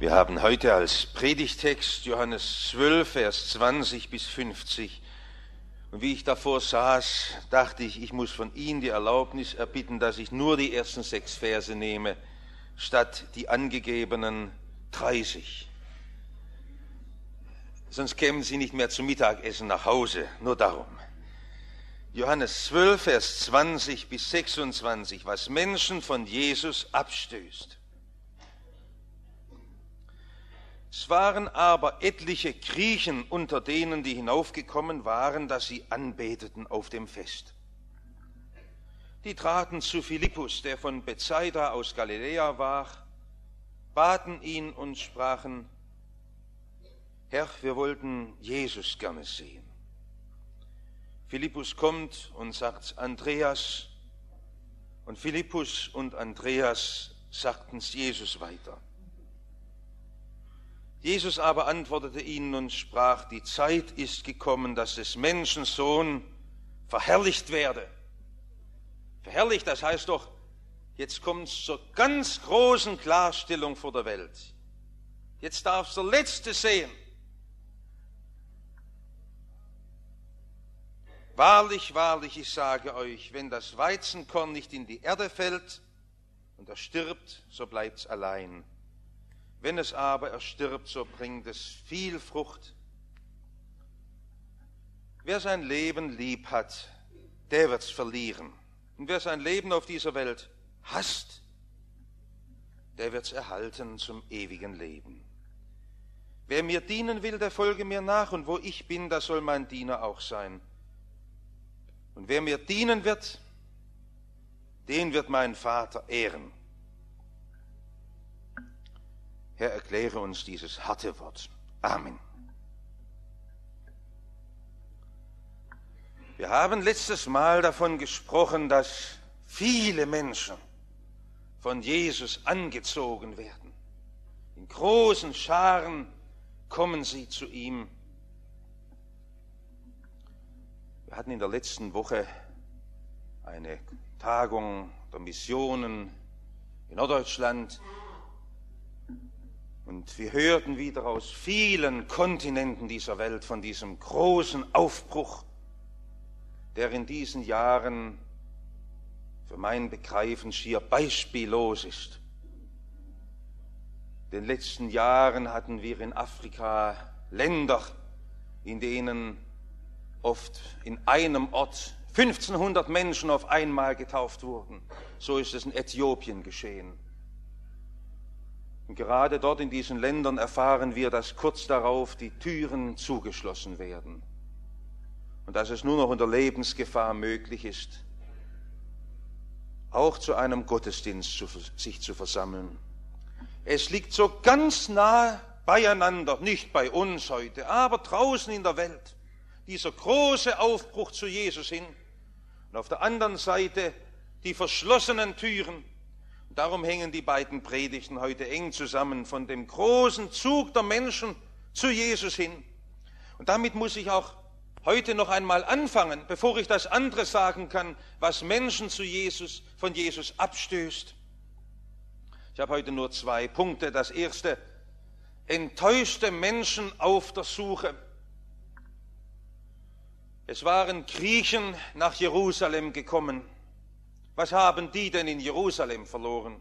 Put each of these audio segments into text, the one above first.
Wir haben heute als Predigtext Johannes 12, Vers 20 bis 50. Und wie ich davor saß, dachte ich, ich muss von Ihnen die Erlaubnis erbitten, dass ich nur die ersten sechs Verse nehme, statt die angegebenen 30. Sonst kämen Sie nicht mehr zum Mittagessen nach Hause, nur darum. Johannes 12, Vers 20 bis 26, was Menschen von Jesus abstößt. Es waren aber etliche Griechen unter denen, die hinaufgekommen waren, dass sie anbeteten auf dem Fest. Die traten zu Philippus, der von Bethsaida aus Galiläa war, baten ihn und sprachen, Herr, wir wollten Jesus gerne sehen. Philippus kommt und sagt Andreas, und Philippus und Andreas sagten es Jesus weiter. Jesus aber antwortete ihnen und sprach, die Zeit ist gekommen, dass des Menschen Sohn verherrlicht werde. Verherrlicht, das heißt doch, jetzt kommt es zur ganz großen Klarstellung vor der Welt. Jetzt darf der Letzte sehen. Wahrlich, wahrlich, ich sage euch, wenn das Weizenkorn nicht in die Erde fällt und er stirbt, so bleibt es allein. Wenn es aber erstirbt, so bringt es viel Frucht. Wer sein Leben lieb hat, der wird es verlieren. Und wer sein Leben auf dieser Welt hasst, der wird es erhalten zum ewigen Leben. Wer mir dienen will, der folge mir nach, und wo ich bin, da soll mein Diener auch sein. Und wer mir dienen wird, den wird mein Vater ehren. Herr, erkläre uns dieses harte Wort. Amen. Wir haben letztes Mal davon gesprochen, dass viele Menschen von Jesus angezogen werden. In großen Scharen kommen sie zu ihm. Wir hatten in der letzten Woche eine Tagung der Missionen in Norddeutschland und wir hörten wieder aus vielen Kontinenten dieser Welt von diesem großen Aufbruch, der in diesen Jahren für mein Begreifen schier beispiellos ist. In den letzten Jahren hatten wir in Afrika Länder, in denen oft in einem Ort 1500 Menschen auf einmal getauft wurden. So ist es in Äthiopien geschehen. Und gerade dort in diesen Ländern erfahren wir, dass kurz darauf die Türen zugeschlossen werden und dass es nur noch unter Lebensgefahr möglich ist, auch zu einem Gottesdienst zu, sich zu versammeln. Es liegt so ganz nah beieinander, nicht bei uns heute, aber draußen in der Welt, dieser große Aufbruch zu Jesus hin und auf der anderen Seite die verschlossenen Türen Darum hängen die beiden Predigten heute eng zusammen, von dem großen Zug der Menschen zu Jesus hin. Und damit muss ich auch heute noch einmal anfangen, bevor ich das andere sagen kann, was Menschen zu Jesus, von Jesus abstößt. Ich habe heute nur zwei Punkte. Das erste, enttäuschte Menschen auf der Suche. Es waren Griechen nach Jerusalem gekommen. Was haben die denn in Jerusalem verloren?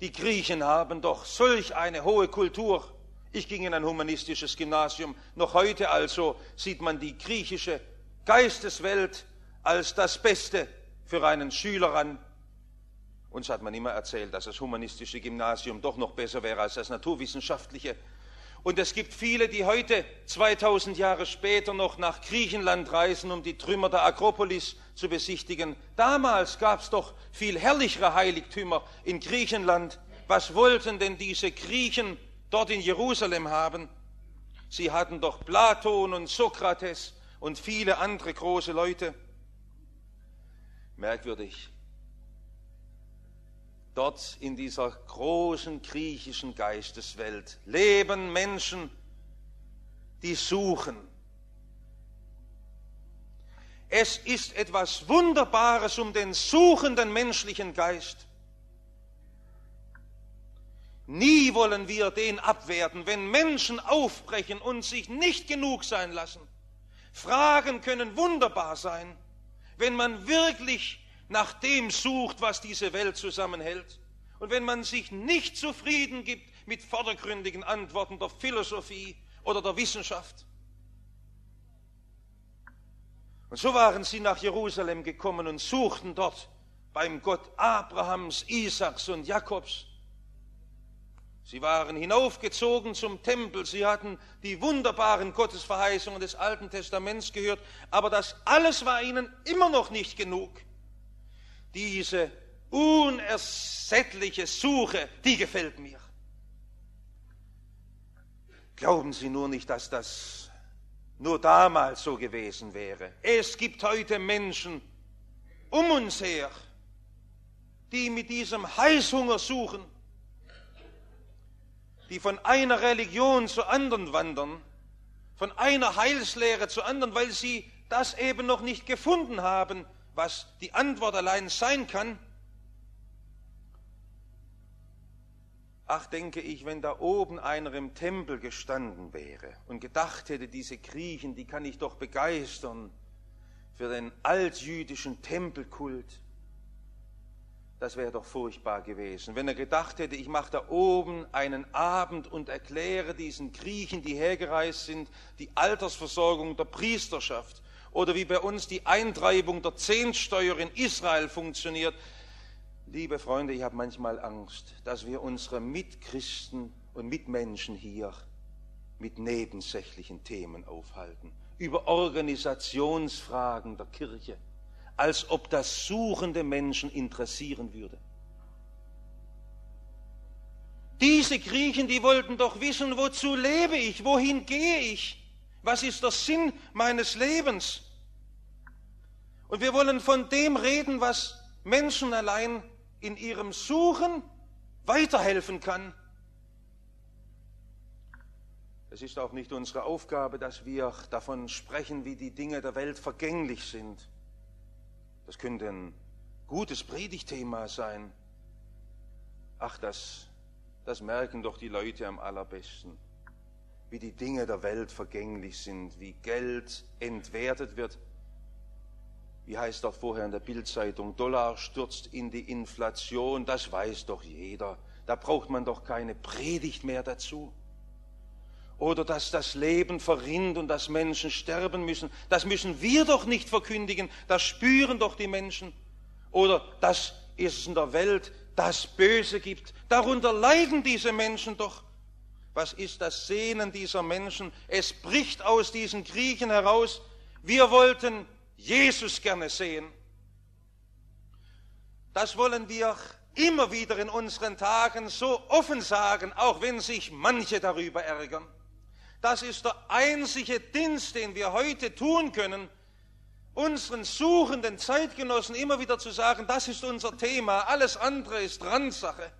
Die Griechen haben doch solch eine hohe Kultur. Ich ging in ein humanistisches Gymnasium. Noch heute also sieht man die griechische Geisteswelt als das Beste für einen Schüler an. Uns hat man immer erzählt, dass das humanistische Gymnasium doch noch besser wäre als das naturwissenschaftliche. Und es gibt viele, die heute, 2000 Jahre später, noch nach Griechenland reisen, um die Trümmer der Akropolis zu besichtigen. Damals gab es doch viel herrlichere Heiligtümer in Griechenland. Was wollten denn diese Griechen dort in Jerusalem haben? Sie hatten doch Platon und Sokrates und viele andere große Leute. Merkwürdig. Dort in dieser großen griechischen Geisteswelt leben Menschen, die suchen. Es ist etwas Wunderbares um den suchenden menschlichen Geist. Nie wollen wir den abwerten, wenn Menschen aufbrechen und sich nicht genug sein lassen. Fragen können wunderbar sein, wenn man wirklich nach dem sucht, was diese Welt zusammenhält. Und wenn man sich nicht zufrieden gibt mit vordergründigen Antworten der Philosophie oder der Wissenschaft. Und so waren sie nach Jerusalem gekommen und suchten dort beim Gott Abrahams, Isaaks und Jakobs. Sie waren hinaufgezogen zum Tempel, sie hatten die wunderbaren Gottesverheißungen des Alten Testaments gehört, aber das alles war ihnen immer noch nicht genug. Diese unersättliche Suche, die gefällt mir. Glauben Sie nur nicht, dass das nur damals so gewesen wäre. Es gibt heute Menschen um uns her, die mit diesem Heißhunger suchen, die von einer Religion zur anderen wandern, von einer Heilslehre zur anderen, weil sie das eben noch nicht gefunden haben, was die Antwort allein sein kann. Ach, denke ich, wenn da oben einer im Tempel gestanden wäre und gedacht hätte, diese Griechen, die kann ich doch begeistern für den altjüdischen Tempelkult, das wäre doch furchtbar gewesen. Wenn er gedacht hätte, ich mache da oben einen Abend und erkläre diesen Griechen, die hergereist sind, die Altersversorgung der Priesterschaft oder wie bei uns die Eintreibung der Zehntsteuer in Israel funktioniert. Liebe Freunde, ich habe manchmal Angst, dass wir unsere Mitchristen und Mitmenschen hier mit nebensächlichen Themen aufhalten, über Organisationsfragen der Kirche als ob das suchende Menschen interessieren würde. Diese Griechen, die wollten doch wissen, wozu lebe ich, wohin gehe ich, was ist der Sinn meines Lebens. Und wir wollen von dem reden, was Menschen allein in ihrem Suchen weiterhelfen kann. Es ist auch nicht unsere Aufgabe, dass wir davon sprechen, wie die Dinge der Welt vergänglich sind. Das könnte ein gutes Predigtthema sein. Ach, das, das merken doch die Leute am allerbesten, wie die Dinge der Welt vergänglich sind, wie Geld entwertet wird. Wie heißt dort vorher in der Bildzeitung, Dollar stürzt in die Inflation, das weiß doch jeder. Da braucht man doch keine Predigt mehr dazu oder dass das Leben verrinnt und dass Menschen sterben müssen. Das müssen wir doch nicht verkündigen, das spüren doch die Menschen. Oder dass es in der Welt das Böse gibt. Darunter leiden diese Menschen doch. Was ist das Sehnen dieser Menschen? Es bricht aus diesen Griechen heraus. Wir wollten Jesus gerne sehen. Das wollen wir immer wieder in unseren Tagen so offen sagen, auch wenn sich manche darüber ärgern. Das ist der einzige Dienst, den wir heute tun können, unseren suchenden Zeitgenossen immer wieder zu sagen, das ist unser Thema, alles andere ist Randsache.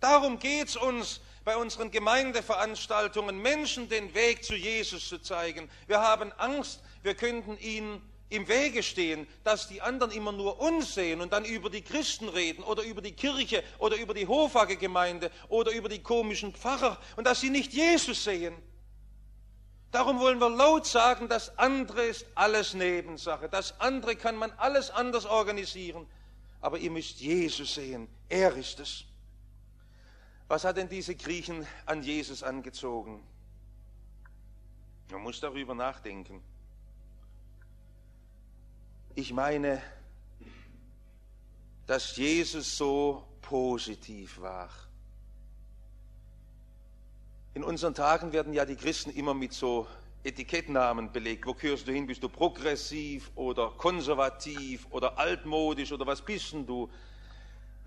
Darum geht es uns bei unseren Gemeindeveranstaltungen, Menschen den Weg zu Jesus zu zeigen. Wir haben Angst, wir könnten ihnen im Wege stehen, dass die anderen immer nur uns sehen und dann über die Christen reden oder über die Kirche oder über die Hofage-Gemeinde oder über die komischen Pfarrer und dass sie nicht Jesus sehen. Darum wollen wir laut sagen, das andere ist alles Nebensache. Das andere kann man alles anders organisieren. Aber ihr müsst Jesus sehen. Er ist es. Was hat denn diese Griechen an Jesus angezogen? Man muss darüber nachdenken. Ich meine, dass Jesus so positiv war. In unseren Tagen werden ja die Christen immer mit so Etikettnamen belegt. Wo gehörst du hin? Bist du progressiv oder konservativ oder altmodisch oder was bist denn du?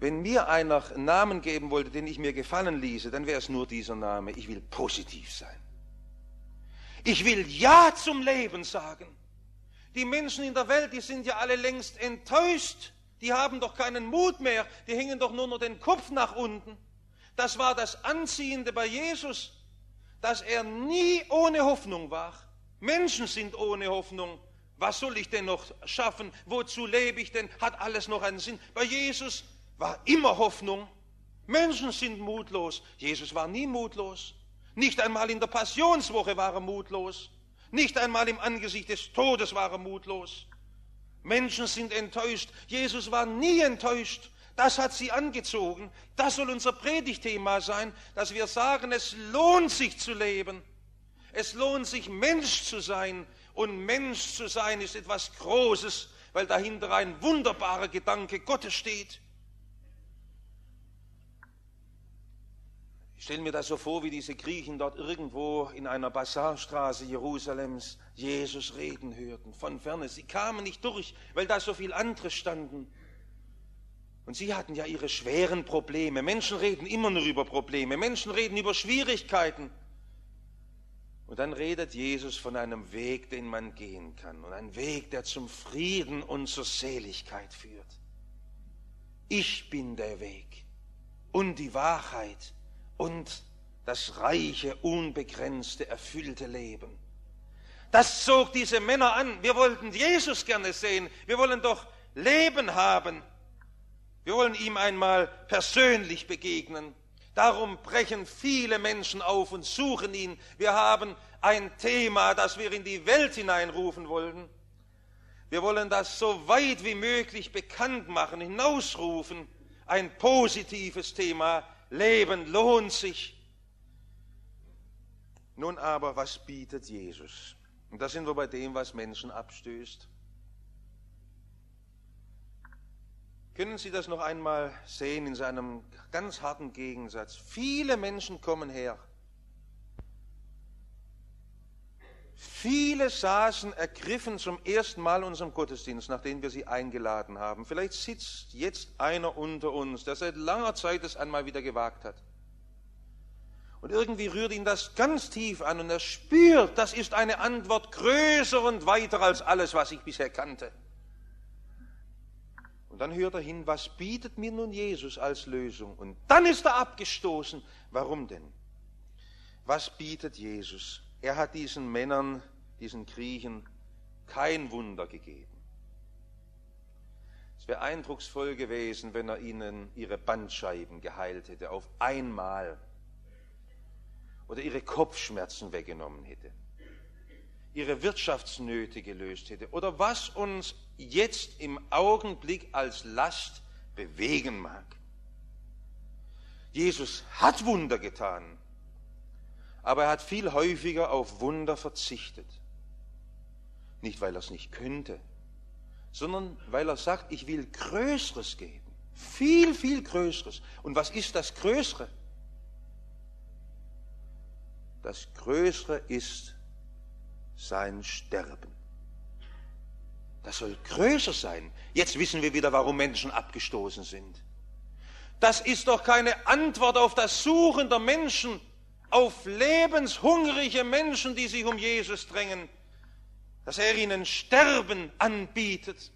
Wenn mir einer einen Namen geben wollte, den ich mir gefallen ließe, dann wäre es nur dieser Name. Ich will positiv sein. Ich will Ja zum Leben sagen. Die Menschen in der Welt, die sind ja alle längst enttäuscht. Die haben doch keinen Mut mehr. Die hängen doch nur noch den Kopf nach unten. Das war das Anziehende bei Jesus, dass er nie ohne Hoffnung war. Menschen sind ohne Hoffnung. Was soll ich denn noch schaffen? Wozu lebe ich denn? Hat alles noch einen Sinn? Bei Jesus war immer Hoffnung. Menschen sind mutlos. Jesus war nie mutlos. Nicht einmal in der Passionswoche war er mutlos. Nicht einmal im Angesicht des Todes war er mutlos. Menschen sind enttäuscht. Jesus war nie enttäuscht. Das hat sie angezogen. Das soll unser Predigtthema sein, dass wir sagen, es lohnt sich zu leben. Es lohnt sich, Mensch zu sein. Und Mensch zu sein ist etwas Großes, weil dahinter ein wunderbarer Gedanke Gottes steht. Stelle mir das so vor, wie diese Griechen dort irgendwo in einer Bazarstraße Jerusalems Jesus reden hörten, von ferne. Sie kamen nicht durch, weil da so viele andere standen. Und sie hatten ja ihre schweren Probleme. Menschen reden immer nur über Probleme. Menschen reden über Schwierigkeiten. Und dann redet Jesus von einem Weg, den man gehen kann. Und ein Weg, der zum Frieden und zur Seligkeit führt. Ich bin der Weg und die Wahrheit und das reiche, unbegrenzte, erfüllte Leben. Das zog diese Männer an. Wir wollten Jesus gerne sehen. Wir wollen doch Leben haben. Wir wollen ihm einmal persönlich begegnen. Darum brechen viele Menschen auf und suchen ihn. Wir haben ein Thema, das wir in die Welt hineinrufen wollen. Wir wollen das so weit wie möglich bekannt machen, hinausrufen. Ein positives Thema. Leben lohnt sich. Nun aber, was bietet Jesus? Und da sind wir bei dem, was Menschen abstößt. Können Sie das noch einmal sehen in seinem ganz harten Gegensatz? Viele Menschen kommen her. Viele saßen ergriffen zum ersten Mal unserem Gottesdienst, nachdem wir sie eingeladen haben. Vielleicht sitzt jetzt einer unter uns, der seit langer Zeit es einmal wieder gewagt hat. Und irgendwie rührt ihn das ganz tief an und er spürt, das ist eine Antwort größer und weiter als alles, was ich bisher kannte. Und dann hört er hin, was bietet mir nun Jesus als Lösung? Und dann ist er abgestoßen. Warum denn? Was bietet Jesus? Er hat diesen Männern, diesen Griechen, kein Wunder gegeben. Es wäre eindrucksvoll gewesen, wenn er ihnen ihre Bandscheiben geheilt hätte, auf einmal. Oder ihre Kopfschmerzen weggenommen hätte ihre Wirtschaftsnöte gelöst hätte oder was uns jetzt im Augenblick als Last bewegen mag. Jesus hat Wunder getan, aber er hat viel häufiger auf Wunder verzichtet. Nicht, weil er es nicht könnte, sondern weil er sagt, ich will Größeres geben. Viel, viel Größeres. Und was ist das Größere? Das Größere ist sein Sterben. Das soll größer sein. Jetzt wissen wir wieder, warum Menschen abgestoßen sind. Das ist doch keine Antwort auf das Suchen der Menschen, auf lebenshungrige Menschen, die sich um Jesus drängen, dass er ihnen Sterben anbietet.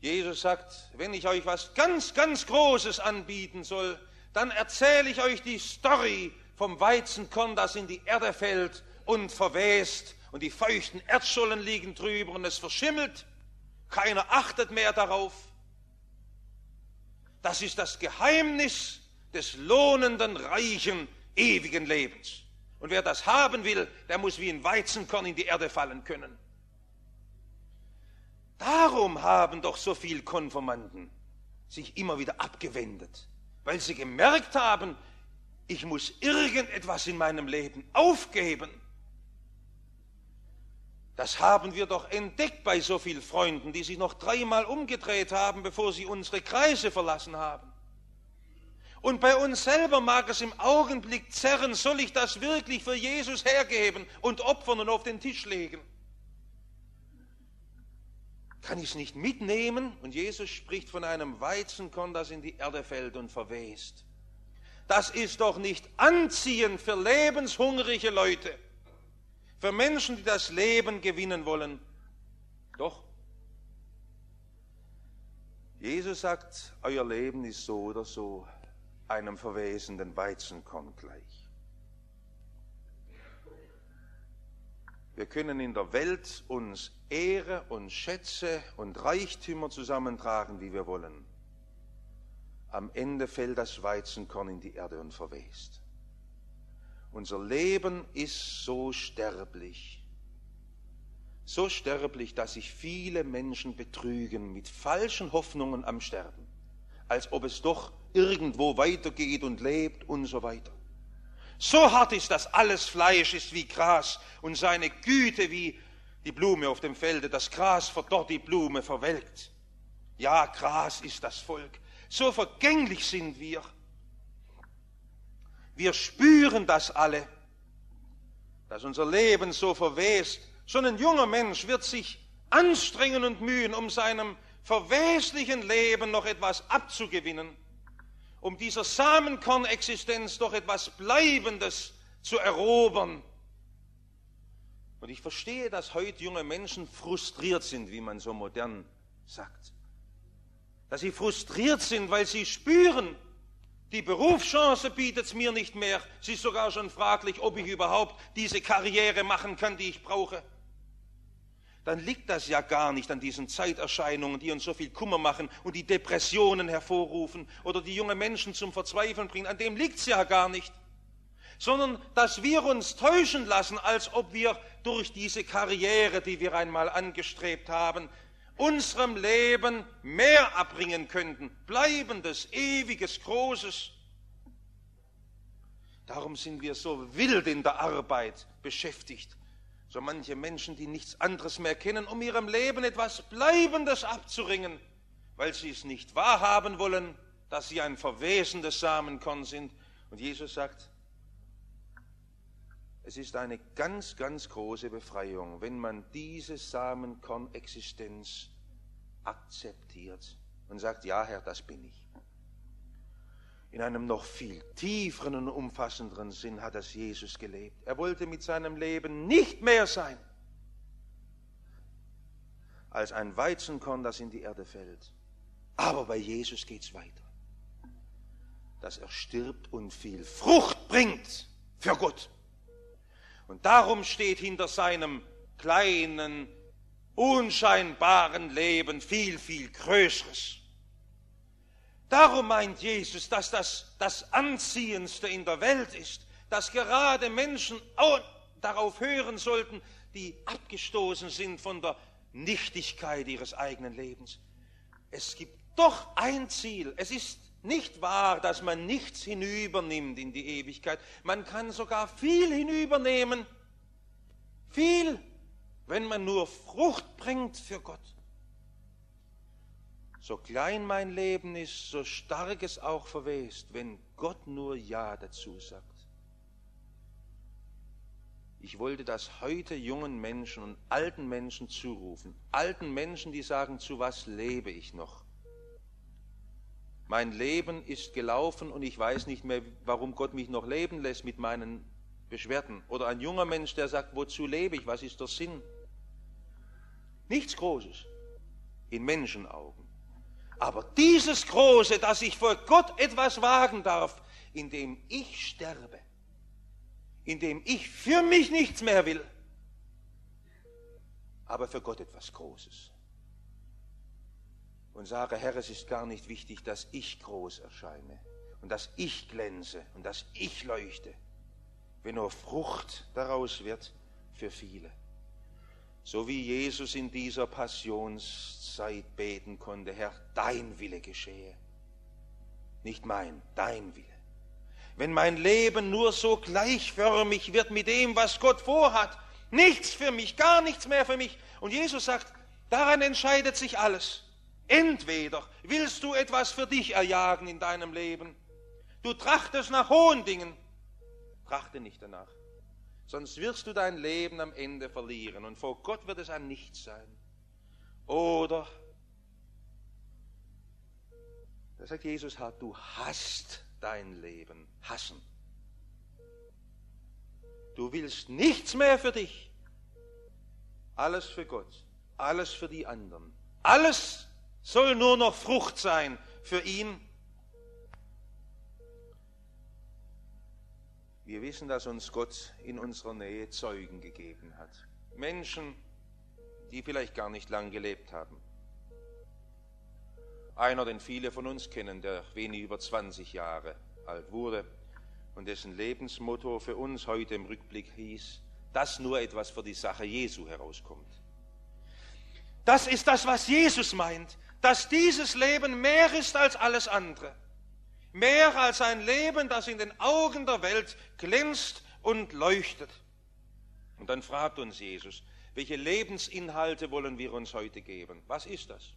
Jesus sagt, wenn ich euch was ganz, ganz Großes anbieten soll, dann erzähle ich euch die Story vom Weizenkorn, das in die Erde fällt und verwest und die feuchten Erdschollen liegen drüber und es verschimmelt. Keiner achtet mehr darauf. Das ist das Geheimnis des lohnenden, reichen, ewigen Lebens. Und wer das haben will, der muss wie ein Weizenkorn in die Erde fallen können. Darum haben doch so viele Konformanten sich immer wieder abgewendet, weil sie gemerkt haben, ich muss irgendetwas in meinem Leben aufgeben. Das haben wir doch entdeckt bei so vielen Freunden, die sich noch dreimal umgedreht haben, bevor sie unsere Kreise verlassen haben. Und bei uns selber mag es im Augenblick zerren, soll ich das wirklich für Jesus hergeben und opfern und auf den Tisch legen? Kann ich es nicht mitnehmen? Und Jesus spricht von einem Weizenkorn, das in die Erde fällt und verwest. Das ist doch nicht anziehend für lebenshungrige Leute für Menschen, die das Leben gewinnen wollen. Doch. Jesus sagt, euer Leben ist so oder so einem verwesenden Weizenkorn gleich. Wir können in der Welt uns Ehre und Schätze und Reichtümer zusammentragen, wie wir wollen. am Ende fällt das Weizenkorn in die Erde und verwest. Unser Leben ist so sterblich, so sterblich, dass sich viele Menschen betrügen mit falschen Hoffnungen am Sterben, als ob es doch irgendwo weitergeht und lebt und so weiter. So hart ist das, alles Fleisch ist wie Gras und seine Güte wie die Blume auf dem Felde. Das Gras verdorrt, die Blume verwelkt. Ja, Gras ist das Volk. So vergänglich sind wir. Wir spüren das alle, dass unser Leben so verwest. So ein junger Mensch wird sich anstrengen und mühen, um seinem verweslichen Leben noch etwas abzugewinnen, um dieser Samenkornexistenz doch etwas Bleibendes zu erobern. Und ich verstehe, dass heute junge Menschen frustriert sind, wie man so modern sagt. Dass sie frustriert sind, weil sie spüren, die Berufschance bietet es mir nicht mehr. Es ist sogar schon fraglich, ob ich überhaupt diese Karriere machen kann, die ich brauche. Dann liegt das ja gar nicht an diesen Zeiterscheinungen, die uns so viel Kummer machen und die Depressionen hervorrufen oder die junge Menschen zum Verzweifeln bringen. An dem liegt es ja gar nicht. Sondern dass wir uns täuschen lassen, als ob wir durch diese Karriere, die wir einmal angestrebt haben, unserem Leben mehr abbringen könnten, bleibendes, ewiges, großes. Darum sind wir so wild in der Arbeit beschäftigt. So manche Menschen, die nichts anderes mehr kennen, um ihrem Leben etwas Bleibendes abzuringen, weil sie es nicht wahrhaben wollen, dass sie ein verwesendes Samenkorn sind. Und Jesus sagt, es ist eine ganz, ganz große Befreiung, wenn man diese Samenkorn-Existenz akzeptiert und sagt, ja Herr, das bin ich. In einem noch viel tieferen und umfassenderen Sinn hat das Jesus gelebt. Er wollte mit seinem Leben nicht mehr sein als ein Weizenkorn, das in die Erde fällt. Aber bei Jesus geht es weiter. Dass er stirbt und viel Frucht bringt für Gott. Und darum steht hinter seinem kleinen, unscheinbaren Leben viel, viel Größeres. Darum meint Jesus, dass das das Anziehendste in der Welt ist, dass gerade Menschen darauf hören sollten, die abgestoßen sind von der Nichtigkeit ihres eigenen Lebens. Es gibt doch ein Ziel. Es ist nicht wahr, dass man nichts hinübernimmt in die Ewigkeit. Man kann sogar viel hinübernehmen. Viel, wenn man nur Frucht bringt für Gott. So klein mein Leben ist, so stark es auch verwest, wenn Gott nur Ja dazu sagt. Ich wollte das heute jungen Menschen und alten Menschen zurufen. Alten Menschen, die sagen, zu was lebe ich noch? Mein Leben ist gelaufen und ich weiß nicht mehr, warum Gott mich noch leben lässt mit meinen Beschwerden. Oder ein junger Mensch, der sagt, wozu lebe ich? Was ist der Sinn? Nichts Großes in Menschenaugen. Aber dieses Große, dass ich vor Gott etwas wagen darf, indem ich sterbe, indem ich für mich nichts mehr will, aber für Gott etwas Großes und sage, Herr, es ist gar nicht wichtig, dass ich groß erscheine und dass ich glänze und dass ich leuchte, wenn nur Frucht daraus wird für viele. So wie Jesus in dieser Passionszeit beten konnte, Herr, dein Wille geschehe, nicht mein, dein Wille. Wenn mein Leben nur so gleichförmig wird mit dem, was Gott vorhat, nichts für mich, gar nichts mehr für mich. Und Jesus sagt, daran entscheidet sich alles. Entweder willst du etwas für dich erjagen in deinem Leben, du trachtest nach hohen Dingen, trachte nicht danach, sonst wirst du dein Leben am Ende verlieren und vor Gott wird es ein Nichts sein. Oder, da sagt Jesus, du hast dein Leben, hassen. Du willst nichts mehr für dich, alles für Gott, alles für die anderen, alles soll nur noch Frucht sein für ihn. Wir wissen, dass uns Gott in unserer Nähe Zeugen gegeben hat. Menschen, die vielleicht gar nicht lang gelebt haben. Einer, den viele von uns kennen, der wenig über 20 Jahre alt wurde und dessen Lebensmotto für uns heute im Rückblick hieß, dass nur etwas für die Sache Jesu herauskommt. Das ist das, was Jesus meint, dass dieses Leben mehr ist als alles andere. Mehr als ein Leben, das in den Augen der Welt glänzt und leuchtet. Und dann fragt uns Jesus, welche Lebensinhalte wollen wir uns heute geben? Was ist das?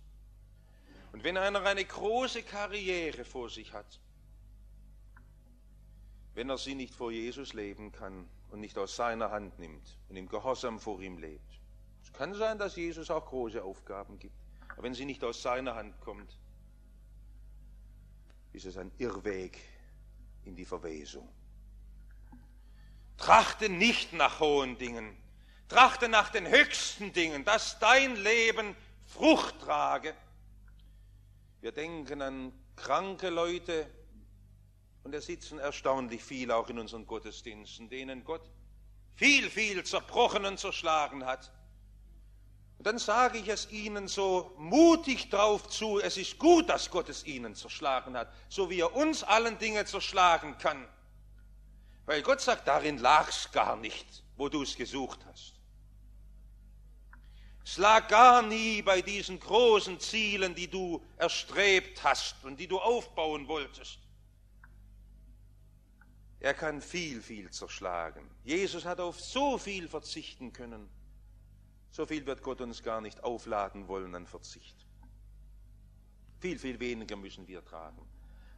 Und wenn einer eine große Karriere vor sich hat, wenn er sie nicht vor Jesus leben kann und nicht aus seiner Hand nimmt und im Gehorsam vor ihm lebt. Es kann sein, dass Jesus auch große Aufgaben gibt, aber wenn sie nicht aus seiner Hand kommt, ist es ein Irrweg in die Verwesung. Trachte nicht nach hohen Dingen, trachte nach den höchsten Dingen, dass dein Leben Frucht trage. Wir denken an kranke Leute, und es sitzen erstaunlich viele auch in unseren Gottesdiensten, denen Gott viel, viel zerbrochen und zerschlagen hat. Und dann sage ich es ihnen so mutig drauf zu, es ist gut, dass Gott es ihnen zerschlagen hat, so wie er uns allen Dinge zerschlagen kann. Weil Gott sagt, darin lag es gar nicht, wo du es gesucht hast. Es lag gar nie bei diesen großen Zielen, die du erstrebt hast und die du aufbauen wolltest. Er kann viel, viel zerschlagen. Jesus hat auf so viel verzichten können. So viel wird Gott uns gar nicht aufladen wollen an Verzicht. Viel, viel weniger müssen wir tragen.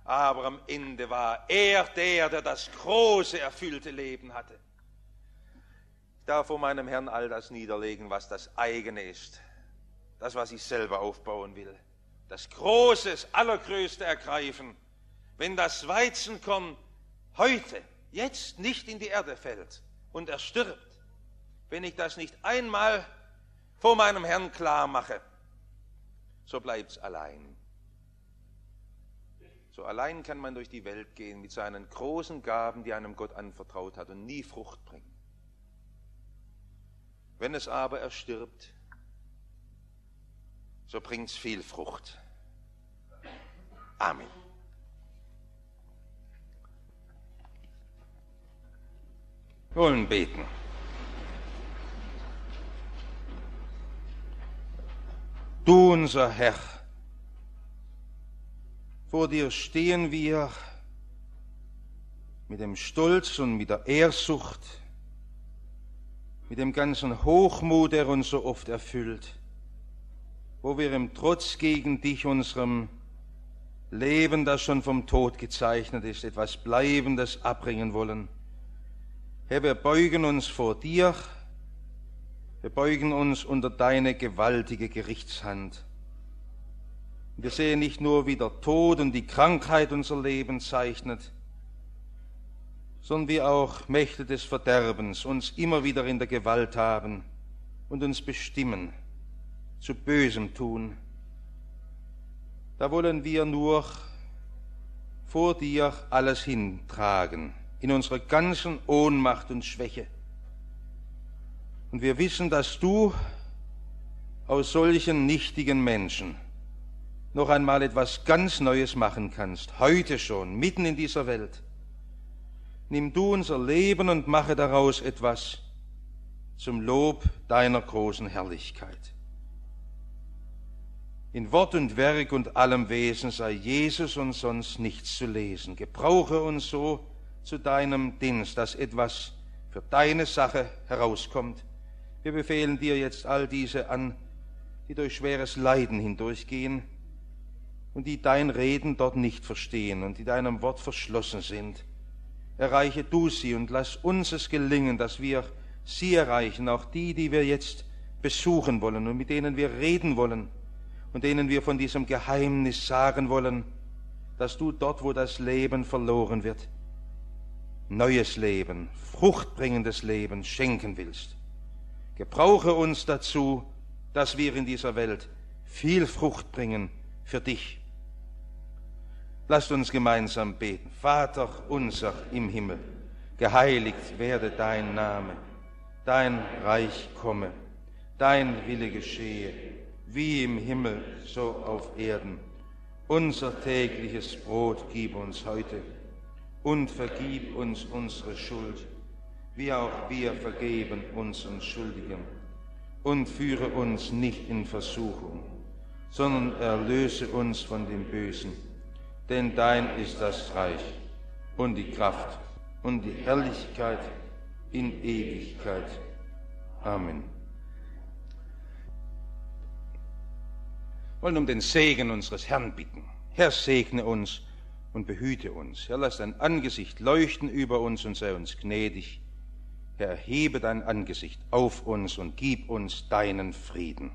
Aber am Ende war er der, der das große, erfüllte Leben hatte. Ich darf vor meinem Herrn all das niederlegen, was das eigene ist. Das, was ich selber aufbauen will. Das Große, das Allergrößte ergreifen. Wenn das Weizenkorn heute, jetzt nicht in die Erde fällt und er stirbt, wenn ich das nicht einmal vor meinem Herrn klar mache, so bleibt es allein. So allein kann man durch die Welt gehen mit seinen großen Gaben, die einem Gott anvertraut hat und nie Frucht bringen. Wenn es aber erstirbt, so bringt es viel Frucht. Amen. wollen beten. Du unser Herr, vor dir stehen wir mit dem Stolz und mit der Ehrsucht, mit dem ganzen Hochmut, der uns so oft erfüllt, wo wir im Trotz gegen dich unserem Leben, das schon vom Tod gezeichnet ist, etwas Bleibendes abbringen wollen. Herr, wir beugen uns vor dir, wir beugen uns unter deine gewaltige Gerichtshand. Wir sehen nicht nur, wie der Tod und die Krankheit unser Leben zeichnet, sondern wie auch Mächte des Verderbens uns immer wieder in der Gewalt haben und uns bestimmen, zu Bösem tun. Da wollen wir nur vor dir alles hintragen in unserer ganzen Ohnmacht und Schwäche. Und wir wissen, dass du aus solchen nichtigen Menschen noch einmal etwas ganz Neues machen kannst, heute schon, mitten in dieser Welt. Nimm du unser Leben und mache daraus etwas zum Lob deiner großen Herrlichkeit. In Wort und Werk und allem Wesen sei Jesus und sonst nichts zu lesen. Gebrauche uns so, zu deinem Dienst, dass etwas für deine Sache herauskommt. Wir befehlen dir jetzt all diese an, die durch schweres Leiden hindurchgehen und die dein Reden dort nicht verstehen und die deinem Wort verschlossen sind. Erreiche du sie und lass uns es gelingen, dass wir sie erreichen, auch die, die wir jetzt besuchen wollen und mit denen wir reden wollen und denen wir von diesem Geheimnis sagen wollen, dass du dort, wo das Leben verloren wird, neues Leben, fruchtbringendes Leben schenken willst. Gebrauche uns dazu, dass wir in dieser Welt viel Frucht bringen für dich. Lasst uns gemeinsam beten. Vater unser im Himmel, geheiligt werde dein Name, dein Reich komme, dein Wille geschehe, wie im Himmel so auf Erden. Unser tägliches Brot gib uns heute und vergib uns unsere Schuld, wie auch wir vergeben unseren Schuldigen. Und führe uns nicht in Versuchung, sondern erlöse uns von dem Bösen. Denn dein ist das Reich und die Kraft und die Herrlichkeit in Ewigkeit. Amen. Wir wollen um den Segen unseres Herrn bitten. Herr, segne uns und behüte uns. Herr, lass dein Angesicht leuchten über uns und sei uns gnädig. Herr, erhebe dein Angesicht auf uns und gib uns deinen Frieden.